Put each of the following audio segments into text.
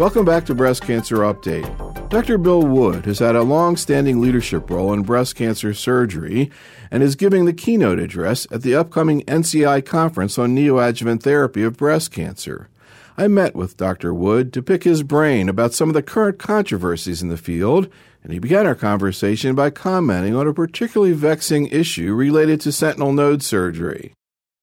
Welcome back to Breast Cancer Update. Dr. Bill Wood has had a long standing leadership role in breast cancer surgery and is giving the keynote address at the upcoming NCI conference on neoadjuvant therapy of breast cancer. I met with Dr. Wood to pick his brain about some of the current controversies in the field, and he began our conversation by commenting on a particularly vexing issue related to sentinel node surgery.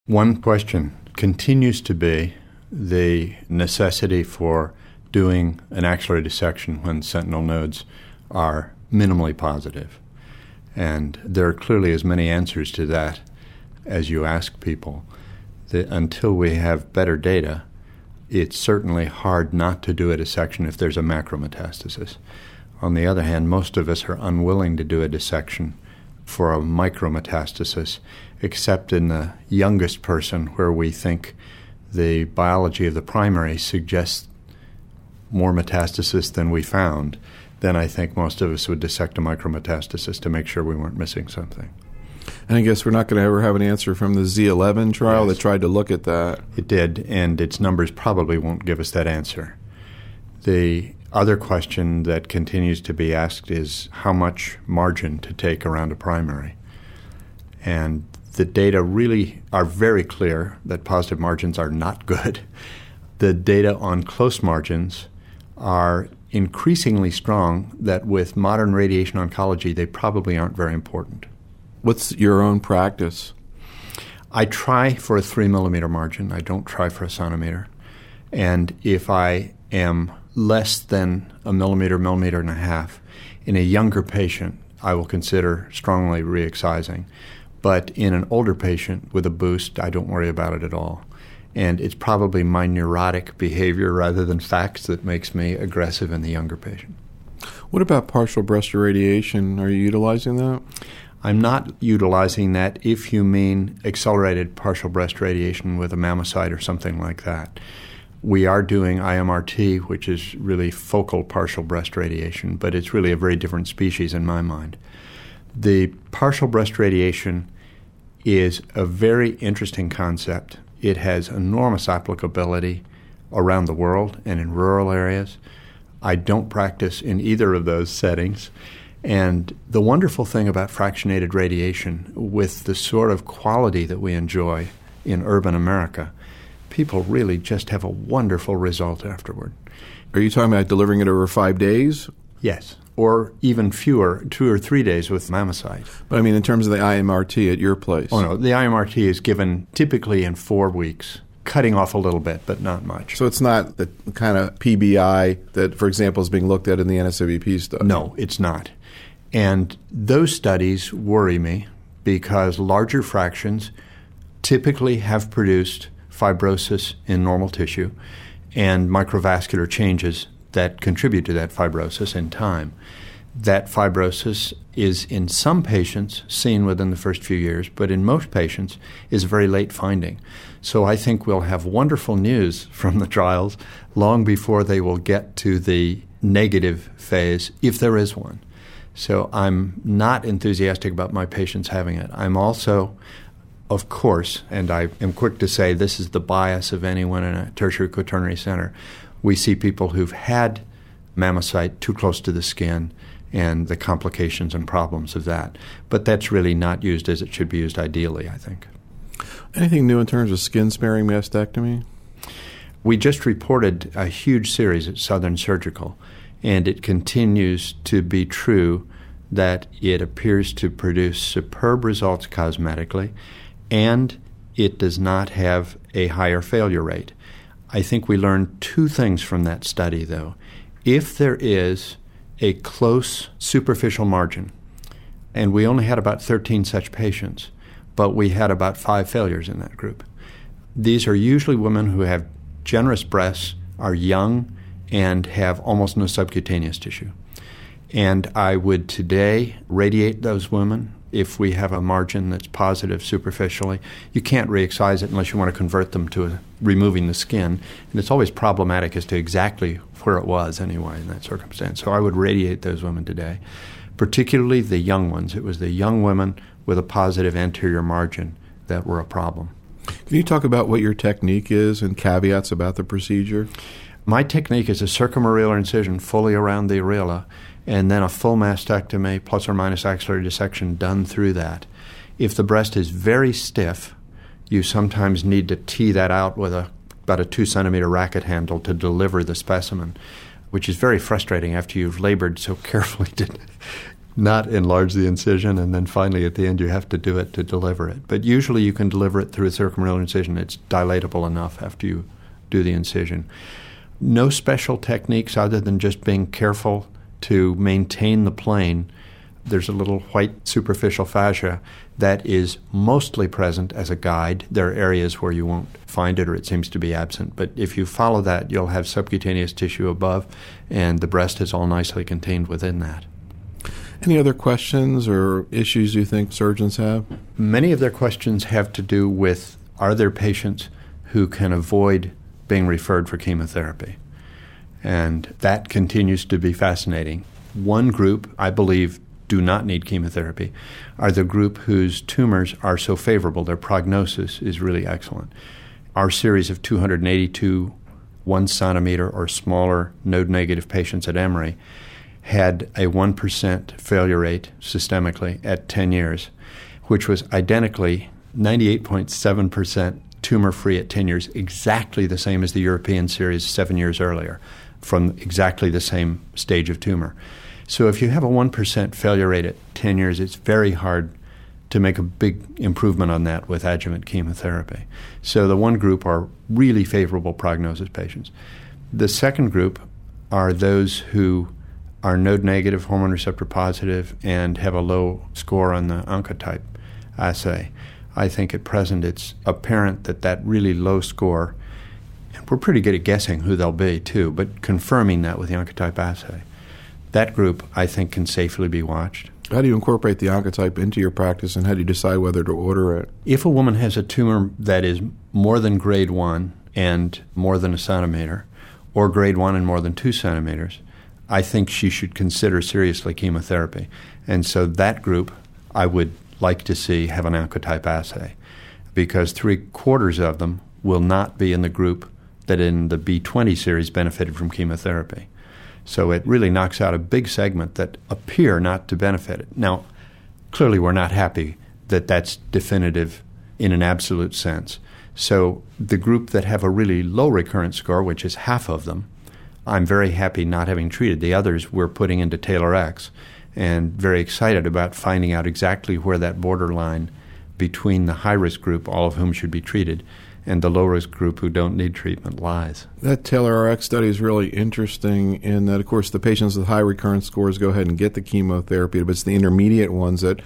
One question continues to be the necessity for doing an axillary dissection when sentinel nodes are minimally positive. And there are clearly as many answers to that as you ask people. That until we have better data, it's certainly hard not to do a dissection if there's a macrometastasis. On the other hand, most of us are unwilling to do a dissection for a micrometastasis, except in the youngest person where we think the biology of the primary suggests more metastasis than we found, then I think most of us would dissect a micrometastasis to make sure we weren't missing something. And I guess we're not going to ever have an answer from the Z11 trial Yes. that tried to look at that. It did, and its numbers probably won't give us that answer. The other question that continues to be asked is how much margin to take around a primary. And the data really are very clear that positive margins are not good. The data on close margins are increasingly strong that with modern radiation oncology, they probably aren't very important. What's your own practice? I try for a three millimeter margin. I don't try for a centimeter. And if I am less than a millimeter, millimeter and a half in a younger patient, I will consider strongly re-excising. But in an older patient with a boost, I don't worry about it at all. And it's probably my neurotic behavior rather than facts that makes me aggressive in the younger patient. What about partial breast irradiation? Are you utilizing that? I'm not utilizing that if you mean accelerated partial breast radiation with a MammoSite or something like that. We are doing IMRT, which is really focal partial breast radiation, but it's really a very different species in my mind. The partial breast radiation is a very interesting concept. It has enormous applicability around the world and in rural areas. I don't practice in either of those settings. And the wonderful thing about fractionated radiation, with the sort of quality that we enjoy in urban America, people really just have a wonderful result afterward. Are you talking about delivering it over five days? Yes. Or even fewer, two or three days with MammoSite. But I mean, in terms of the IMRT at your place. Oh, no. The IMRT is given typically in four weeks, cutting off a little bit, but not much. So it's not the kind of PBI that, for example, is being looked at in the NSABP study. No, it's not. And those studies worry me because larger fractions typically have produced fibrosis in normal tissue and microvascular changes that contribute to that fibrosis in time. That fibrosis is in some patients seen within the first few years, but in most patients is a very late finding. So I think we'll have wonderful news from the trials long before they will get to the negative phase, if there is one. So I'm not enthusiastic about my patients having it. I'm also, of course, and I am quick to say this is the bias of anyone in a tertiary quaternary center. We see people who've had MammoSite too close to the skin and the complications and problems of that. But that's really not used as it should be used ideally, I think. Anything new in terms of skin sparing mastectomy? We just reported a huge series at Southern Surgical, and it continues to be true that it appears to produce superb results cosmetically, and it does not have a higher failure rate. I think we learned two things from that study, though. If there is a close superficial margin, and we only had about 13 such patients, but we had about five failures in that group. These are usually women who have generous breasts, are young, and have almost no subcutaneous tissue. And I would today radiate those women if we have a margin that's positive superficially. You can't re excise it unless you want to convert them to removing the skin. And it's always problematic as to exactly where it was anyway in that circumstance. So I would radiate those women today, particularly the young ones. It was the young women with a positive anterior margin that were a problem. Can you talk about what your technique is and caveats about the procedure? My technique is a circumareolar incision fully around the areola and then a full mastectomy plus or minus axillary dissection done through that. If the breast is very stiff, you sometimes need to tee that out with a about a two centimeter racket handle to deliver the specimen, which is very frustrating after you've labored so carefully to not enlarge the incision, and then finally at the end you have to do it to deliver it. But usually you can deliver it through a circumareolar incision. It's dilatable enough after you do the incision. No special techniques other than just being careful to maintain the plane. There's a little white superficial fascia that is mostly present as a guide. There are areas where you won't find it or it seems to be absent. But if you follow that, you'll have subcutaneous tissue above, and the breast is all nicely contained within that. Any other questions or issues you think surgeons have? Many of their questions have to do with are there patients who can avoid being referred for chemotherapy? And that continues to be fascinating. One group, I believe, do not need chemotherapy are the group whose tumors are so favorable, their prognosis is really excellent. Our series of 282 one centimeter or smaller node negative patients at Emory had a 1% failure rate systemically at 10 years, which was identically 98.7% tumor free at 10 years, exactly the same as the European series seven years earlier from exactly the same stage of tumor. So if you have a 1% failure rate at 10 years, it's very hard to make a big improvement on that with adjuvant chemotherapy. So the one group are really favorable prognosis patients. The second group are those who are node negative, hormone receptor positive, and have a low score on the Oncotype assay. I think at present it's apparent that that really low score, and we're pretty good at guessing who they'll be too, but confirming that with the Oncotype assay. That group, I think, can safely be watched. How do you incorporate the oncotype into your practice, and how do you decide whether to order it? If a woman has a tumor that is more than grade one and more than a centimeter, or grade one and more than two centimeters, I think she should consider seriously chemotherapy. And so that group I would like to see have an oncotype assay because three quarters of them will not be in the group that in the B20 series benefited from chemotherapy. So it really knocks out a big segment that appear not to benefit it. Now, clearly, we're not happy that that's definitive in an absolute sense. So the group that have a really low recurrence score, which is half of them, I'm very happy not having treated. The others we're putting into TAILORx and very excited about finding out exactly where that borderline between the high risk group, all of whom should be treated, and the low risk group who don't need treatment lies. That TAILORx study is really interesting in that, of course, the patients with high recurrence scores go ahead and get the chemotherapy, but it's the intermediate ones that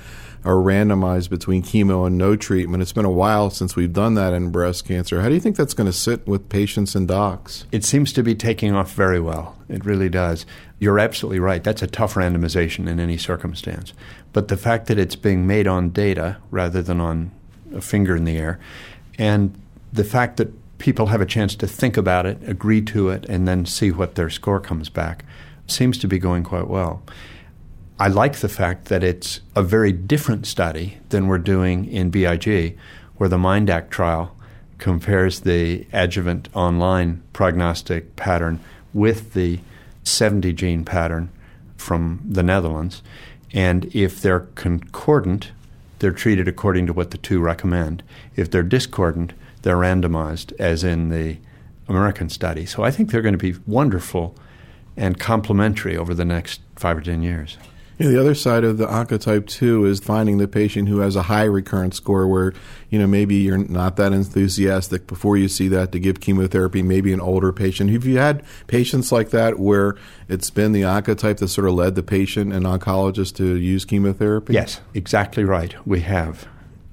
are randomized between chemo and no treatment. It's been a while since we've done that in breast cancer. How do you think that's going to sit with patients and docs? It seems to be taking off very well. It really does. You're absolutely right. That's a tough randomization in any circumstance. But the fact that it's being made on data rather than on a finger in the air, and the fact that people have a chance to think about it, agree to it, and then see what their score comes back seems to be going quite well. I like the fact that it's a very different study than we're doing in BIG, where the MINDACT trial compares the adjuvant online prognostic pattern with the 70 gene pattern from the Netherlands. And if they're concordant, they're treated according to what the two recommend. If they're discordant, they're randomized, as in the American study. So I think they're going to be wonderful and complementary over the next five or ten years. Yeah, the other side of the oncotype 2 is finding the patient who has a high recurrence score where, you know, maybe you're not that enthusiastic before you see that to give chemotherapy, maybe an older patient. Have you had patients like that where it's been the oncotype that sort of led the patient and oncologist to use chemotherapy? Yes, exactly right. We have.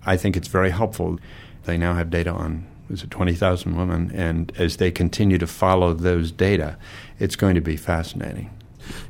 I think it's very helpful. They now have data on is it 20,000 women, and as they continue to follow those data, it's going to be fascinating.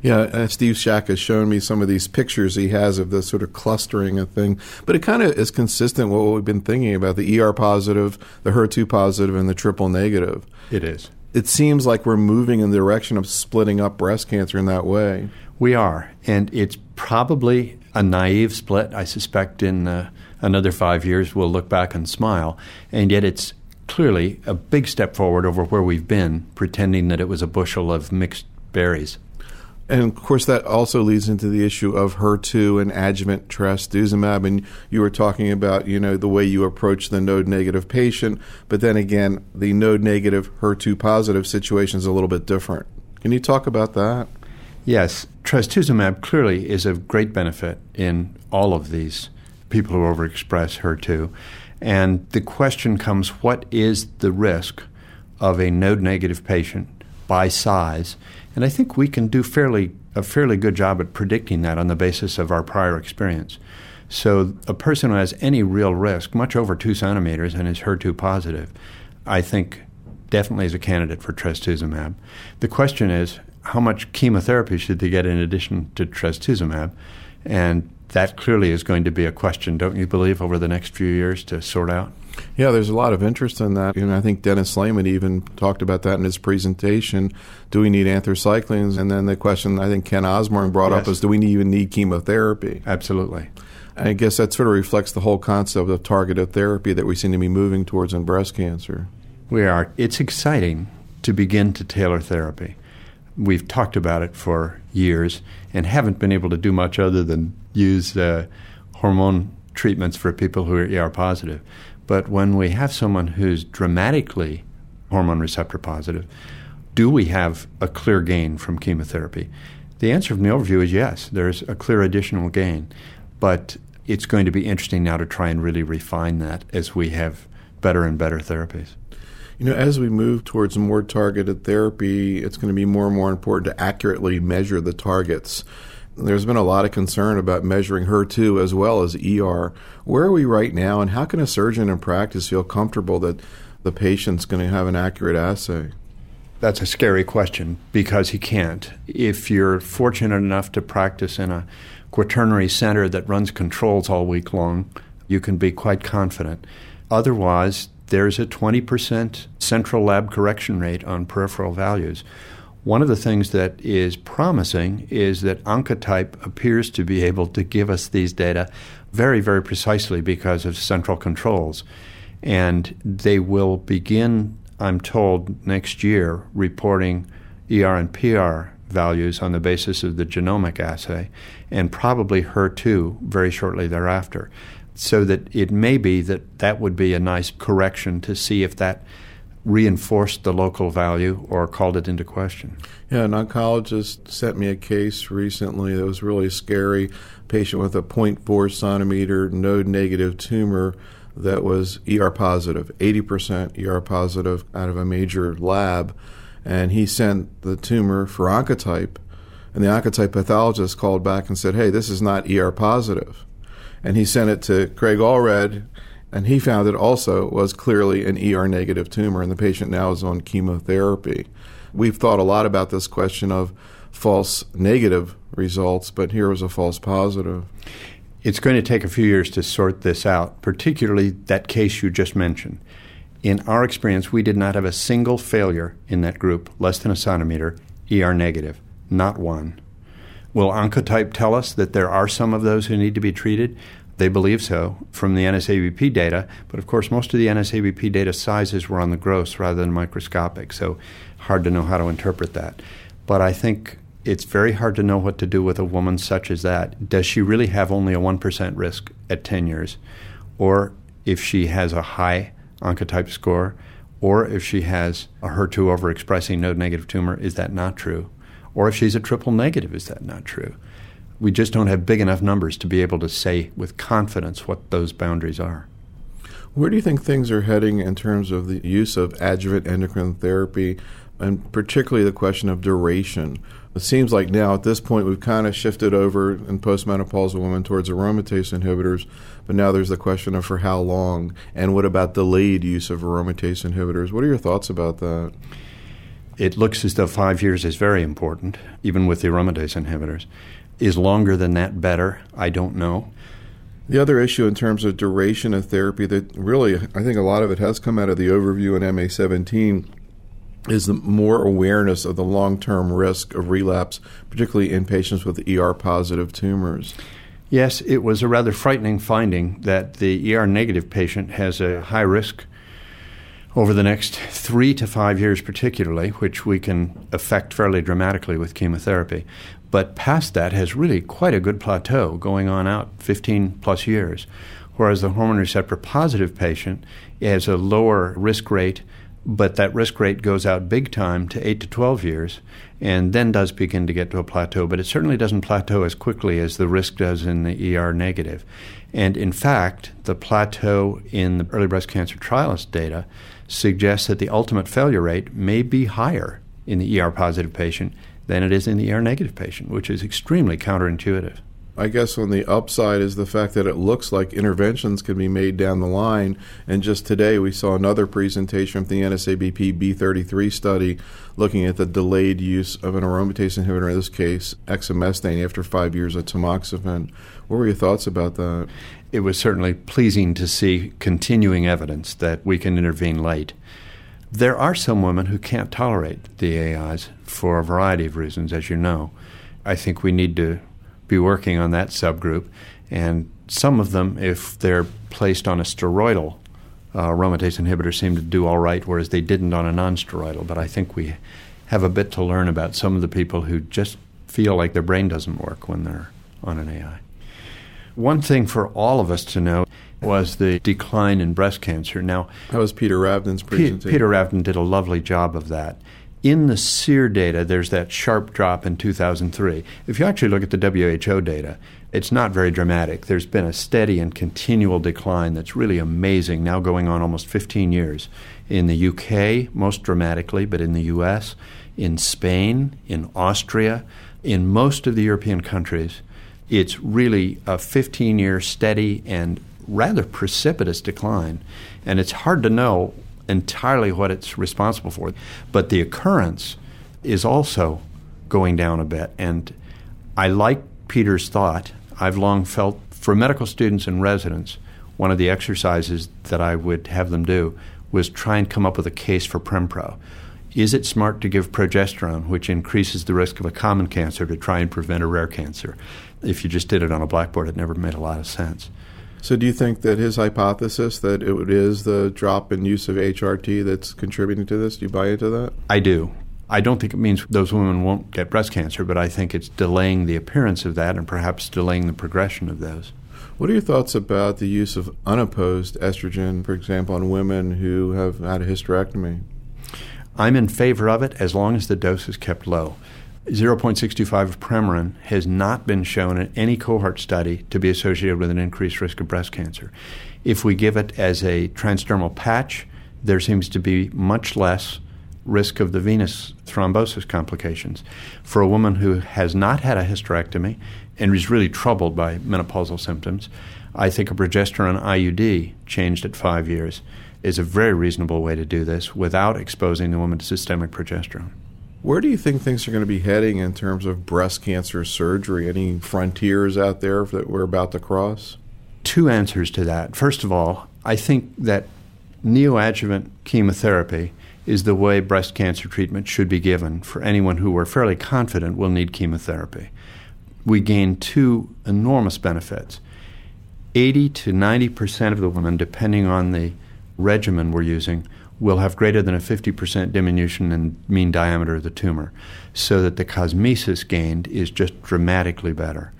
Yeah, uh, Steve Shak has shown me some of these pictures he has of the sort of clustering of thing, but it kind of is consistent with what we've been thinking about the ER positive, the HER2 positive, and the triple negative. It is. It seems like we're moving in the direction of splitting up breast cancer in that way. We are, and it's probably a naive split. I suspect in uh, another five years we'll look back and smile, and yet it's clearly a big step forward over where we've been, pretending that it was a bushel of mixed berries. And of course, that also leads into the issue of HER2 and adjuvant trastuzumab. And you were talking about, you know, the way you approach the node negative patient, but then again, the node negative HER2 positive situation is a little bit different. Can you talk about that? Yes, trastuzumab clearly is of great benefit in all of these people who overexpress HER2. And the question comes what is the risk of a node negative patient by size? And I think we can do fairly a fairly good job at predicting that on the basis of our prior experience. So a person who has any real risk, much over two centimeters, and is HER2 positive, I think definitely is a candidate for trastuzumab. The question is, how much chemotherapy should they get in addition to trastuzumab? And that clearly is going to be a question, don't you believe, over the next few years to sort out? Yeah, there's a lot of interest in that. And I think Dennis Slamon even talked about that in his presentation. Do we need anthracyclines? And then the question I think Kent Osborne brought yes. up is do we even need chemotherapy? Absolutely. I guess that sort of reflects the whole concept of targeted therapy that we seem to be moving towards in breast cancer. We are. It's exciting to begin to tailor therapy. We've talked about it for years and haven't been able to do much other than use uh, hormone treatments for people who are ER positive. But when we have someone who's dramatically hormone receptor positive, do we have a clear gain from chemotherapy? The answer from the overview is yes, there's a clear additional gain. But it's going to be interesting now to try and really refine that as we have better and better therapies. You know, as we move towards more targeted therapy, it's going to be more and more important to accurately measure the targets there's been a lot of concern about measuring HER2 as well as ER. Where are we right now, and how can a surgeon in practice feel comfortable that the patient's going to have an accurate assay? That's a scary question because he can't. If you're fortunate enough to practice in a quaternary center that runs controls all week long, you can be quite confident. Otherwise, there's a 20% central lab correction rate on peripheral values. One of the things that is promising is that Oncotype appears to be able to give us these data very, very precisely because of central controls. And they will begin, I'm told, next year reporting ER and PR values on the basis of the genomic assay, and probably HER2 very shortly thereafter. So that it may be that that would be a nice correction to see if that reinforced the local value or called it into question. Yeah, an oncologist sent me a case recently that was really scary. Patient with a 0.4 centimeter node negative tumor that was ER positive, 80% ER positive out of a major lab. And he sent the tumor for oncotype. And the oncotype pathologist called back and said, hey, this is not ER positive. And he sent it to Craig Allred, and he found it also was clearly an ER negative tumor, and the patient now is on chemotherapy. We've thought a lot about this question of false negative results, but here was a false positive. It's going to take a few years to sort this out, particularly that case you just mentioned. In our experience, we did not have a single failure in that group, less than a centimeter, ER negative. Not one. Will Oncotype tell us that there are some of those who need to be treated? They believe so from the NSABP data, but of course, most of the NSABP data sizes were on the gross rather than microscopic, so hard to know how to interpret that. But I think it's very hard to know what to do with a woman such as that. Does she really have only a 1% risk at 10 years? Or if she has a high oncotype score, or if she has a HER2 overexpressing node negative tumor, is that not true? Or if she's a triple negative, is that not true? We just don't have big enough numbers to be able to say with confidence what those boundaries are. Where do you think things are heading in terms of the use of adjuvant endocrine therapy, and particularly the question of duration? It seems like now at this point we've kind of shifted over in postmenopausal women towards aromatase inhibitors, but now there's the question of for how long, and what about delayed use of aromatase inhibitors? What are your thoughts about that? It looks as though five years is very important, even with the aromatase inhibitors. Is longer than that better? I don't know. The other issue in terms of duration of therapy that really, I think a lot of it has come out of the overview in MA17 is the more awareness of the long term risk of relapse, particularly in patients with ER positive tumors. Yes, it was a rather frightening finding that the ER negative patient has a high risk over the next three to five years, particularly, which we can affect fairly dramatically with chemotherapy. But past that has really quite a good plateau going on out 15 plus years. Whereas the hormone receptor positive patient has a lower risk rate, but that risk rate goes out big time to 8 to 12 years and then does begin to get to a plateau. But it certainly doesn't plateau as quickly as the risk does in the ER negative. And in fact, the plateau in the early breast cancer trialist data suggests that the ultimate failure rate may be higher in the ER positive patient than it is in the ER negative patient, which is extremely counterintuitive. I guess on the upside is the fact that it looks like interventions can be made down the line. And just today we saw another presentation from the NSABP B33 study looking at the delayed use of an aromatase inhibitor, in this case, exemestane, after five years of tamoxifen. What were your thoughts about that? It was certainly pleasing to see continuing evidence that we can intervene late. There are some women who can't tolerate the AIs for a variety of reasons, as you know. I think we need to be working on that subgroup. And some of them, if they're placed on a steroidal uh, aromatase inhibitor, seem to do all right, whereas they didn't on a non-steroidal. But I think we have a bit to learn about some of the people who just feel like their brain doesn't work when they're on an AI. One thing for all of us to know was the decline in breast cancer. Now, that was Peter Ravdin's presentation. P- Peter Ravdan did a lovely job of that. In the SEER data, there's that sharp drop in 2003. If you actually look at the WHO data, it's not very dramatic. There's been a steady and continual decline that's really amazing, now going on almost 15 years. In the UK, most dramatically, but in the US, in Spain, in Austria, in most of the European countries, it's really a 15 year steady and rather precipitous decline. And it's hard to know entirely what it's responsible for. But the occurrence is also going down a bit. And I like Peter's thought. I've long felt for medical students and residents, one of the exercises that I would have them do was try and come up with a case for Prempro. Is it smart to give progesterone, which increases the risk of a common cancer, to try and prevent a rare cancer? If you just did it on a blackboard, it never made a lot of sense. So, do you think that his hypothesis that it is the drop in use of HRT that's contributing to this? Do you buy into that? I do. I don't think it means those women won't get breast cancer, but I think it's delaying the appearance of that and perhaps delaying the progression of those. What are your thoughts about the use of unopposed estrogen, for example, on women who have had a hysterectomy? I'm in favor of it as long as the dose is kept low. 0.625 of Premarin has not been shown in any cohort study to be associated with an increased risk of breast cancer. If we give it as a transdermal patch, there seems to be much less risk of the venous thrombosis complications. For a woman who has not had a hysterectomy and is really troubled by menopausal symptoms, I think a progesterone IUD changed at five years is a very reasonable way to do this without exposing the woman to systemic progesterone. Where do you think things are going to be heading in terms of breast cancer surgery? Any frontiers out there that we're about to cross? Two answers to that. First of all, I think that neoadjuvant chemotherapy is the way breast cancer treatment should be given for anyone who we're fairly confident will need chemotherapy. We gain two enormous benefits. 80 to 90 percent of the women, depending on the regimen we're using, will have greater than a 50% diminution in mean diameter of the tumor, so that the cosmesis gained is just dramatically better.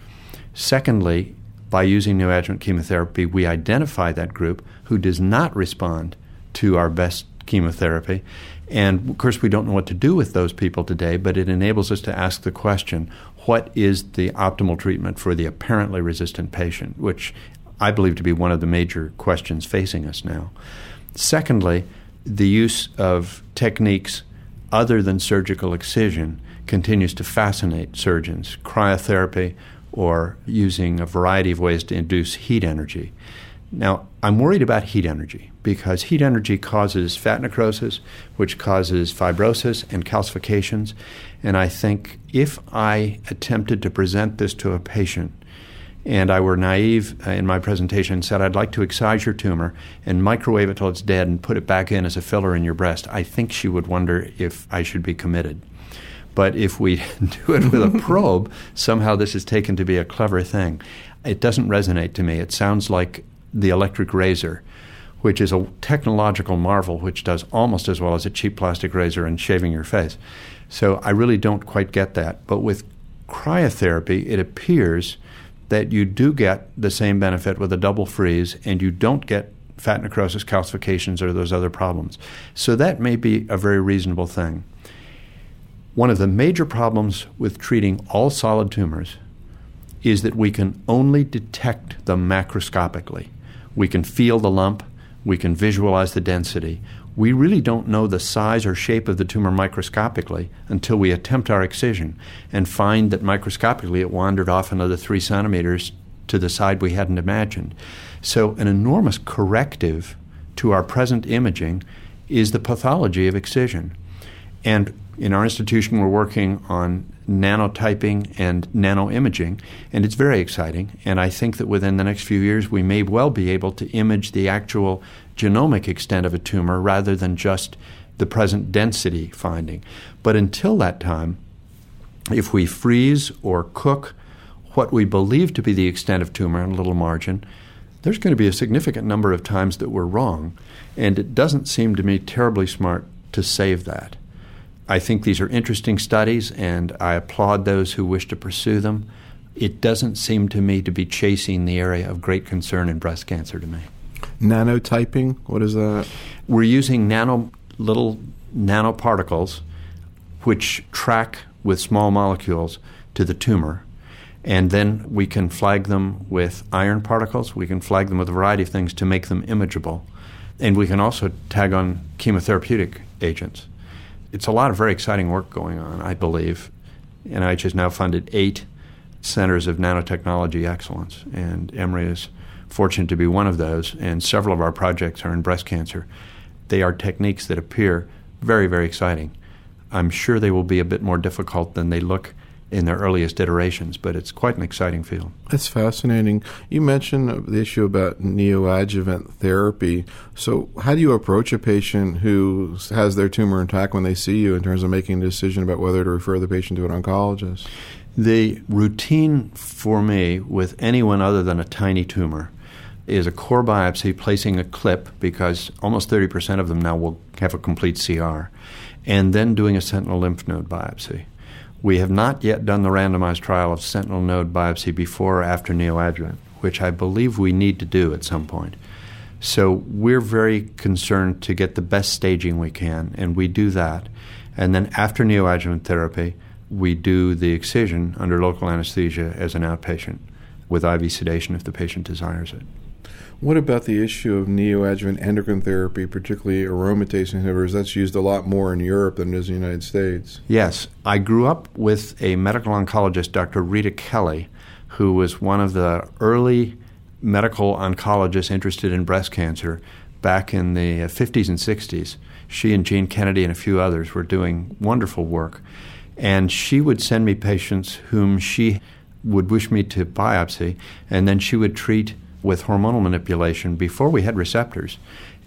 Secondly, by using neoadjuvant chemotherapy, we identify that group who does not respond to our best chemotherapy. And of course, we don't know what to do with those people today, but it enables us to ask the question what is the optimal treatment for the apparently resistant patient, which I believe to be one of the major questions facing us now. Secondly, the use of techniques other than surgical excision continues to fascinate surgeons. Cryotherapy or using a variety of ways to induce heat energy. Now, I'm worried about heat energy because heat energy causes fat necrosis, which causes fibrosis and calcifications. And I think if I attempted to present this to a patient and I were naive uh, in my presentation and said, I'd like to excise your tumor and microwave it till it's dead and put it back in as a filler in your breast, I think she would wonder if I should be committed. But if we do it with a probe, somehow this is taken to be a clever thing. It doesn't resonate to me. It sounds like the electric razor, which is a technological marvel which does almost as well as a cheap plastic razor and shaving your face. So I really don't quite get that. But with cryotherapy, it appears that you do get the same benefit with a double freeze and you don't get fat necrosis, calcifications, or those other problems. So that may be a very reasonable thing. One of the major problems with treating all solid tumors is that we can only detect them macroscopically. We can feel the lump, we can visualize the density. We really don't know the size or shape of the tumor microscopically until we attempt our excision and find that microscopically it wandered off another three centimeters to the side we hadn't imagined. So, an enormous corrective to our present imaging is the pathology of excision. And in our institution, we're working on nanotyping and nanoimaging, and it's very exciting. And I think that within the next few years, we may well be able to image the actual genomic extent of a tumor rather than just the present density finding. But until that time, if we freeze or cook what we believe to be the extent of tumor in a little margin, there's going to be a significant number of times that we're wrong. And it doesn't seem to me terribly smart to save that. I think these are interesting studies, and I applaud those who wish to pursue them. It doesn't seem to me to be chasing the area of great concern in breast cancer to me. Nanotyping, what is that? We're using nano little nanoparticles which track with small molecules to the tumor. And then we can flag them with iron particles. We can flag them with a variety of things to make them imageable. And we can also tag on chemotherapeutic agents it's a lot of very exciting work going on, I believe. NIH has now funded eight centers of nanotechnology excellence, and Emory is fortunate to be one of those, and several of our projects are in breast cancer. They are techniques that appear very, very exciting. I'm sure they will be a bit more difficult than they look in their earliest iterations, but it's quite an exciting field. That's fascinating. You mentioned the issue about neoadjuvant therapy. So, how do you approach a patient who has their tumor intact when they see you in terms of making a decision about whether to refer the patient to an oncologist? The routine for me with anyone other than a tiny tumor is a core biopsy placing a clip because almost 30% of them now will have a complete CR, and then doing a sentinel lymph node biopsy. We have not yet done the randomized trial of sentinel node biopsy before or after neoadjuvant, which I believe we need to do at some point. So we're very concerned to get the best staging we can, and we do that. And then after neoadjuvant therapy, we do the excision under local anesthesia as an outpatient with IV sedation if the patient desires it. What about the issue of neoadjuvant endocrine therapy, particularly aromatase inhibitors? That's used a lot more in Europe than it is in the United States. Yes. I grew up with a medical oncologist, Dr. Rita Kelly, who was one of the early medical oncologists interested in breast cancer back in the 50s and 60s. She and Gene Kennedy and a few others were doing wonderful work. And she would send me patients whom she would wish me to biopsy, and then she would treat with hormonal manipulation before we had receptors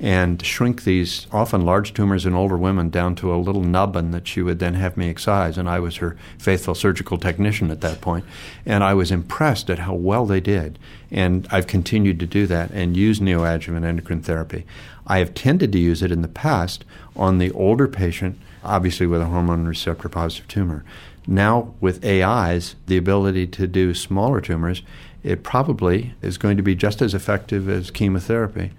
and shrink these often large tumors in older women down to a little nubbin that she would then have me excise. And I was her faithful surgical technician at that point. And I was impressed at how well they did. And I've continued to do that and use neoadjuvant endocrine therapy. I have tended to use it in the past on the older patient, obviously with a hormone receptor positive tumor. Now, with AIs, the ability to do smaller tumors it probably is going to be just as effective as chemotherapy.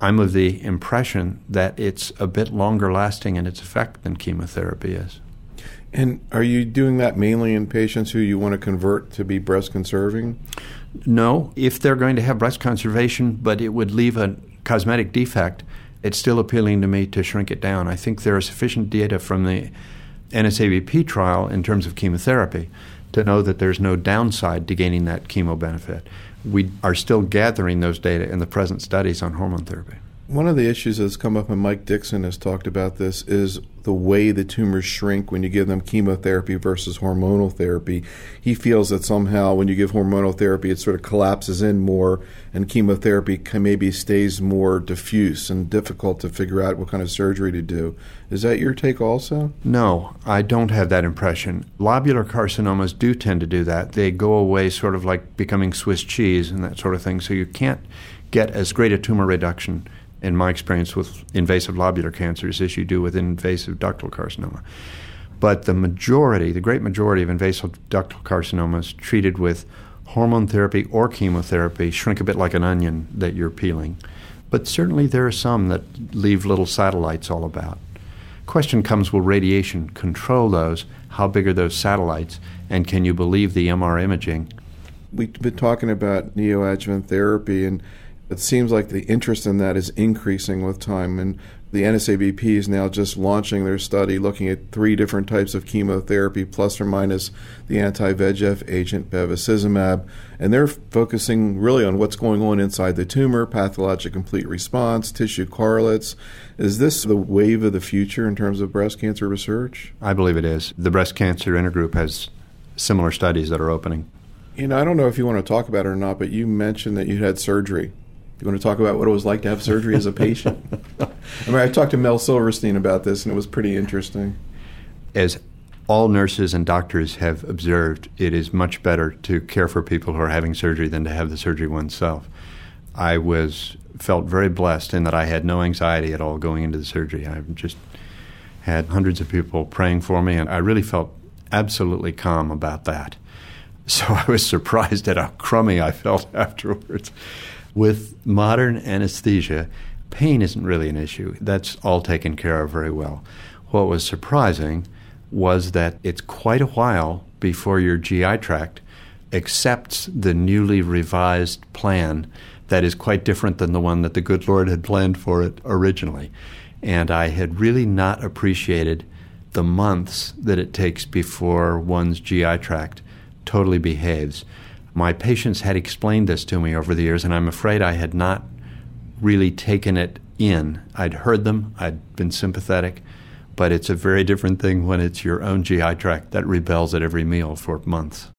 I'm of the impression that it's a bit longer lasting in its effect than chemotherapy is. And are you doing that mainly in patients who you want to convert to be breast conserving? No. If they're going to have breast conservation, but it would leave a cosmetic defect, it's still appealing to me to shrink it down. I think there are sufficient data from the NSABP trial in terms of chemotherapy to know that there's no downside to gaining that chemo benefit. We are still gathering those data in the present studies on hormone therapy. One of the issues that's come up, and Mike Dixon has talked about this, is the way the tumors shrink when you give them chemotherapy versus hormonal therapy. He feels that somehow when you give hormonal therapy, it sort of collapses in more, and chemotherapy maybe stays more diffuse and difficult to figure out what kind of surgery to do. Is that your take also? No, I don't have that impression. Lobular carcinomas do tend to do that. They go away sort of like becoming Swiss cheese and that sort of thing, so you can't get as great a tumor reduction, in my experience, with invasive lobular cancers as you do with invasive ductal carcinoma. But the majority, the great majority of invasive ductal carcinomas treated with hormone therapy or chemotherapy shrink a bit like an onion that you're peeling. But certainly there are some that leave little satellites all about. Question comes will radiation control those? How big are those satellites? And can you believe the MR imaging? We've been talking about neoadjuvant therapy, and it seems like the interest in that is increasing with time. And the NSABP is now just launching their study looking at three different types of chemotherapy, plus or minus the anti VEGF agent bevacizumab. And they're focusing really on what's going on inside the tumor, pathologic complete response, tissue correlates. Is this the wave of the future in terms of breast cancer research? I believe it is. The breast cancer intergroup has similar studies that are opening. You know, I don't know if you want to talk about it or not, but you mentioned that you had surgery you want to talk about what it was like to have surgery as a patient? I mean, I talked to Mel Silverstein about this, and it was pretty interesting. As all nurses and doctors have observed, it is much better to care for people who are having surgery than to have the surgery oneself. I was felt very blessed in that I had no anxiety at all going into the surgery. I just had hundreds of people praying for me, and I really felt absolutely calm about that. So I was surprised at how crummy I felt afterwards with modern anesthesia, pain isn't really an issue. That's all taken care of very well. What was surprising was that it's quite a while before your GI tract accepts the newly revised plan that is quite different than the one that the good Lord had planned for it originally. And I had really not appreciated the months that it takes before one's GI tract totally behaves. My patients had explained this to me over the years, and I'm afraid I had not really taken it in. I'd heard them, I'd been sympathetic, but it's a very different thing when it's your own GI tract that rebels at every meal for months.